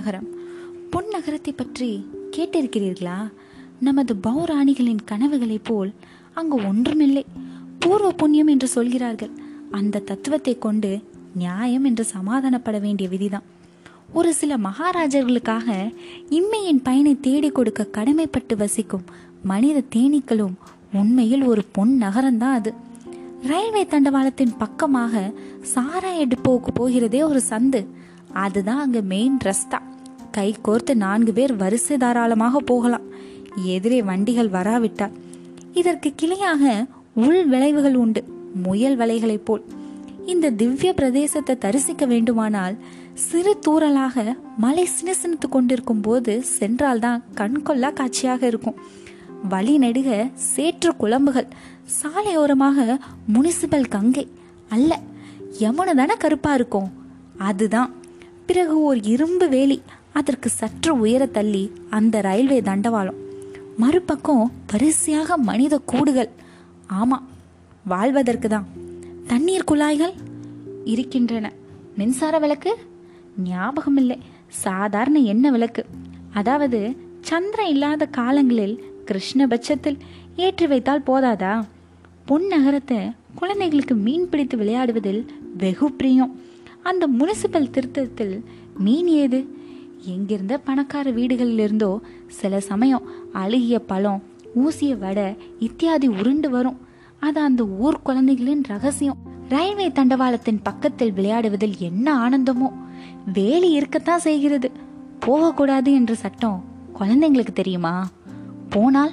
நகரம் பொன் நகரத்தை பற்றி கேட்டிருக்கிறீர்களா? நமது பௌராணிகளின் கனவுகளைப் போல் அங்கு ஒன்றுமில்லை. பூர்வ புண்ணியம் என்று சொல்கிறார்கள். அந்த தத்துவத்தை கொண்டு நியாயம் என்று சமாதானப்பட வேண்டிய விதிதான். ஒரு சில மகாராஜர்களுக்காக இம்மையின் பயனை தேடி கொடுக்க கடமைப்பட்டு வசிக்கும் மனித தேனீக்களும் உண்மையில் ஒரு பொன் நகரம்தான் அது. ரயில்வே தண்டவாளத்தின் பக்கமாக சாராய டிப்போவுக்கு போகிறதே ஒரு சந்து. அதுதான் அங்கே மெயின் ரஸ்தா கை கோர்த்து நான்கு பேர் வரிசை தாராளமாக போகலாம். எதிரே வண்டிகள் வராவிட்டால். இதற்கு கிளையாக உள் விளைவுகள் உண்டு. முயல் வலைகளைப் போல். இந்த திவ்ய பிரதேசத்தை தரிசிக்க வேண்டுமானால் சிறு தூரலாக மலை சினசினித்து கொண்டிருக்கும் போது சென்றால்தான் கண்கொள்ளா காட்சியாக இருக்கும். வழி நெடுக சேற்று குழம்புகள். சாலையோரமாக முனிசிபல் கங்கை. அல்ல யமுனை தானே கருப்பா இருக்கும். அதுதான். பிறகு ஒரு இரும்பு வேலி. அதற்கு சற்று உயர தள்ளி அந்த ரயில்வே தண்டவாளம். மறுபக்கம் வரிசையாக மனித கூடுகள். ஆமா வாழ்வதற்கு தான் தண்ணீர் குழாய்கள் இருக்கின்றன. மின்சார விளக்கு? ஞாபகம் இல்லை சாதாரண எண்ணெய் விளக்கு. அதாவது சந்திரன் இல்லாத காலங்களில் கிருஷ்ணபட்சத்தில் ஏற்றி வைத்தால் போதாதா? பொன் நகரத்தை குழந்தைகளுக்கு மீன் பிடித்து விளையாடுவதில் வெகு பிரியம். அந்த முனிசிபல் திருத்தத்தில் மீன் ஏது? எங்கிருந்த பணக்கார வீடுகளிலிருந்தோ சில சமயம் அழுகிய பழம் ஊசிய வடை இத்தியாதி உருண்டு வரும். அது அந்த ஊர் குழந்தைகளின் ரகசியம். ரயில்வே தண்டவாளத்தின் பக்கத்தில் விளையாடுவதில் என்ன ஆனந்தமோ. வேலி இருக்கத்தான் செய்கிறது. போகக்கூடாது என்ற சட்டம் குழந்தைங்களுக்கு தெரியுமா? போனால்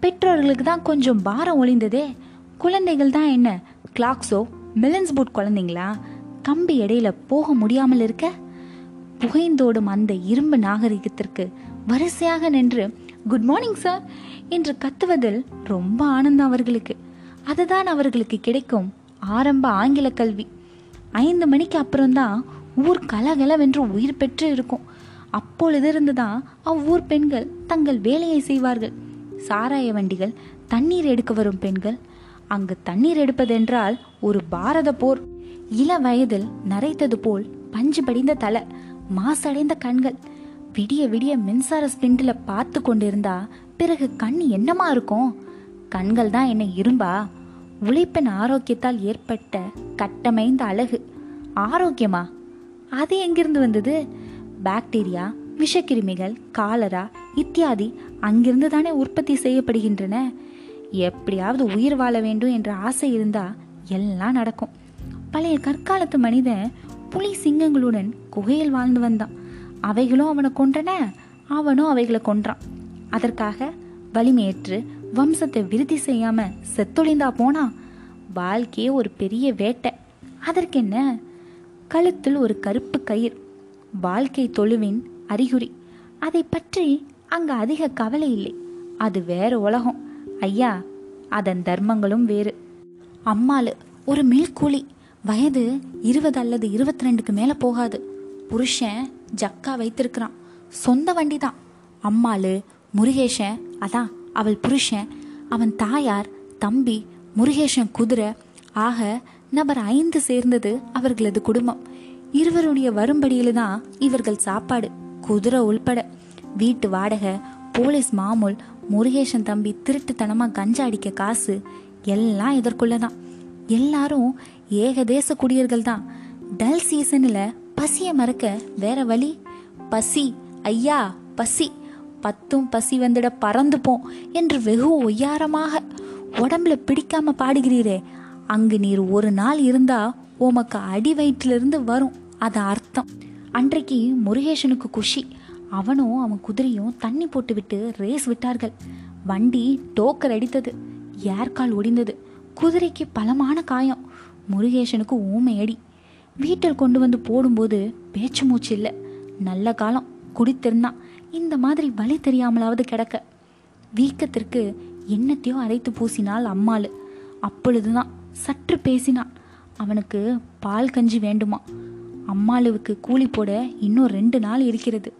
பெற்றோர்களுக்கு தான் கொஞ்சம் பாரம் ஒளிந்ததே குழந்தைகள் தான் என்ன கிளாக்ஸோ மிலன்ஸ் பூட் குழந்தைங்களா? கம்பி இடையில போக முடியாமல் இருக்க? புகைந்தோடும் அந்த இரும்பு நாகரிகத்திற்கு வரிசையாக நின்று குட் மார்னிங் சார் என்று கத்துவதில் ரொம்ப ஆனந்தம் அவர்களுக்கு. அதுதான் அவர்களுக்கு கிடைக்கும் ஆரம்ப ஆங்கில கல்வி. ஐந்து மணிக்கு அப்புறம்தான் ஊர் கலகலவென்று உயிர் பெற்று இருக்கும். அப்பொழுதிருந்து தான் அவ்வூர் பெண்கள் தங்கள் வேலையை செய்வார்கள். சாராய வண்டிகள் தண்ணீர் எடுக்க வரும் பெண்கள். அங்கு தண்ணீர் எடுப்பதென்றால் ஒரு பாரத போர். இள வயதில் நரைத்தது போல் பஞ்சு படிந்த தலை. மாசடைந்த கண்கள். விடிய விடிய மின்சார ஸ்பிண்டில் பார்த்து கொண்டிருந்தா பிறகு கண் என்னமா இருக்கும்? கண்கள் தான் என்ன இரும்பா? உழைப்பின் ஆரோக்கியத்தால் ஏற்பட்ட கட்டமைந்த அழகு. ஆரோக்கியமா? அது எங்கிருந்து வந்தது? பாக்டீரியா விஷக்கிருமிகள் காலரா இத்தியாதி அங்கிருந்து தானே உற்பத்தி செய்யப்படுகின்றன? எப்படியாவது உயிர் வாழ வேண்டும் என்ற ஆசை இருந்தா எல்லாம் நடக்கும். பழைய கற்காலத்து மனிதன் புலி சிங்கங்களுடன் குகையில் வாழ்ந்து வந்தான். அவைகளும் அவனை கொன்றன அவனும் அவைகளை கொன்றான். அதற்காக வலிமையேற்று வம்சத்தை விருத்தி செய்யாம செத்தொழிந்தா போனா? வாழ்க்கையே ஒரு பெரிய வேட்டை. அதற்கென்ன? கழுத்தில் ஒரு கருப்பு கயிறு வாழ்க்கை தொழுவின் அறிகுறி. அதை பற்றி அங்க அதிக கவலை இல்லை. அது வேற உலகம். ஐயா அதன் தர்மங்களும் வேறு. அம்மாளு ஒரு மில்கூலி. வயது இருபது அல்லது இருபத்தி ரெண்டுக்கு மேலே போகாது. புருஷன் ஜக்கா வைத்திருக்கிறான். சொந்த வண்டி தான் அம்மாளு முருகேஷன் அதான் அவள் புருஷன் அவன் தாயார் தம்பி முருகேஷன் குதிரை ஆக நபர் ஐந்து சேர்ந்தது அவர்களது குடும்பம். இருவருடைய வரும்படியில் தான் இவர்கள் சாப்பாடு குதிரை உள்பட. வீட்டு வாடகை போலீஸ் மாமூல் முருகேஷன் தம்பி திருட்டுத்தனமாக கஞ்சா அடிக்க காசு எல்லாம் இதற்குள்ளதான் எல்லாரும் ஏகதேச குடியர்கள் தான் டல் சீசனில் பசியை மறக்க வேற வழி? பசி ஐயா பசி. பத்தும் பசி வந்துட பறந்துப்போம் என்று வெகு ஒய்யாரமாக உடம்புல பிடிக்காம பாடுகிறீரே. அங்கு நீர் ஒரு நாள் இருந்தா உமக்கு அடி வயிற்றிலிருந்து வரும். அது அர்த்தம். அன்றைக்கு முருகேஷனுக்கு குஷி. அவனும் அவன் குதிரையும் தண்ணி போட்டுவிட்டு ரேஸ் விட்டார்கள். வண்டி டோக்கர் அடித்தது. ஏர்கால் ஒடிந்தது. குதிரைக்கு பலமான காயம். முருகேசனுக்கு ஊமையடி. வீட்டில் கொண்டு வந்து போடும்போது பேச்சு மூச்சு இல்லை. நல்ல காலம் குடித்திருந்தான் இந்த மாதிரி வழி தெரியாமலாவது கிடக்க. வீக்கத்திற்கு என்னத்தையோ அரைத்து பூசினாள் அம்மாள். அப்பொழுதுதான் சற்று பேசினான் அவனுக்கு பால் கஞ்சி வேண்டுமா? அம்மாளுவுக்கு கூலி போட இன்னும் ரெண்டு நாள் இருக்கிறது.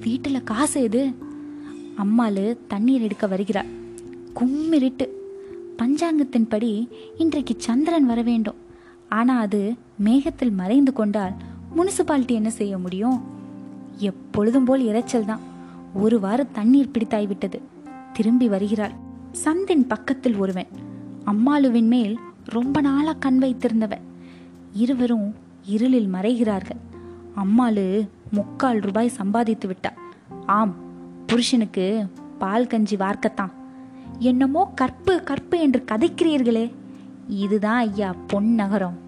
வீட்டில் காசு எது? அம்மாளு தண்ணீர் எடுக்க வருகிறார் கும்மிருட்டு. பஞ்சாங்கத்தின்படி இன்றைக்கு சந்திரன் வர வேண்டும். ஆனால் அது மேகத்தில் மறைந்து கொண்டால் முனிசிபாலிட்டி என்ன செய்ய முடியும்? எப்பொழுதும் போல் இறைச்சல் தான். ஒரு வாரம் தண்ணீர் பிடித்தாய் விட்டது. திரும்பி வருகிறாள். சந்தின் பக்கத்தில் ஒருவன். அம்மாளுவின் மேல் ரொம்ப நாளா கண் வைத்திருந்தவன். இருவரும் இருளில் மறைகிறார்கள். அம்மாளு முக்கால் ரூபாய் சம்பாதித்து விட்டாள். ஆம் புருஷனுக்கு பால் கஞ்சி வார்க்கத்தான். என்னமோ கற்பு கற்பு என்று கதைக்கிறீர்களே. இதுதான் ஐயா பொன் நகரம்.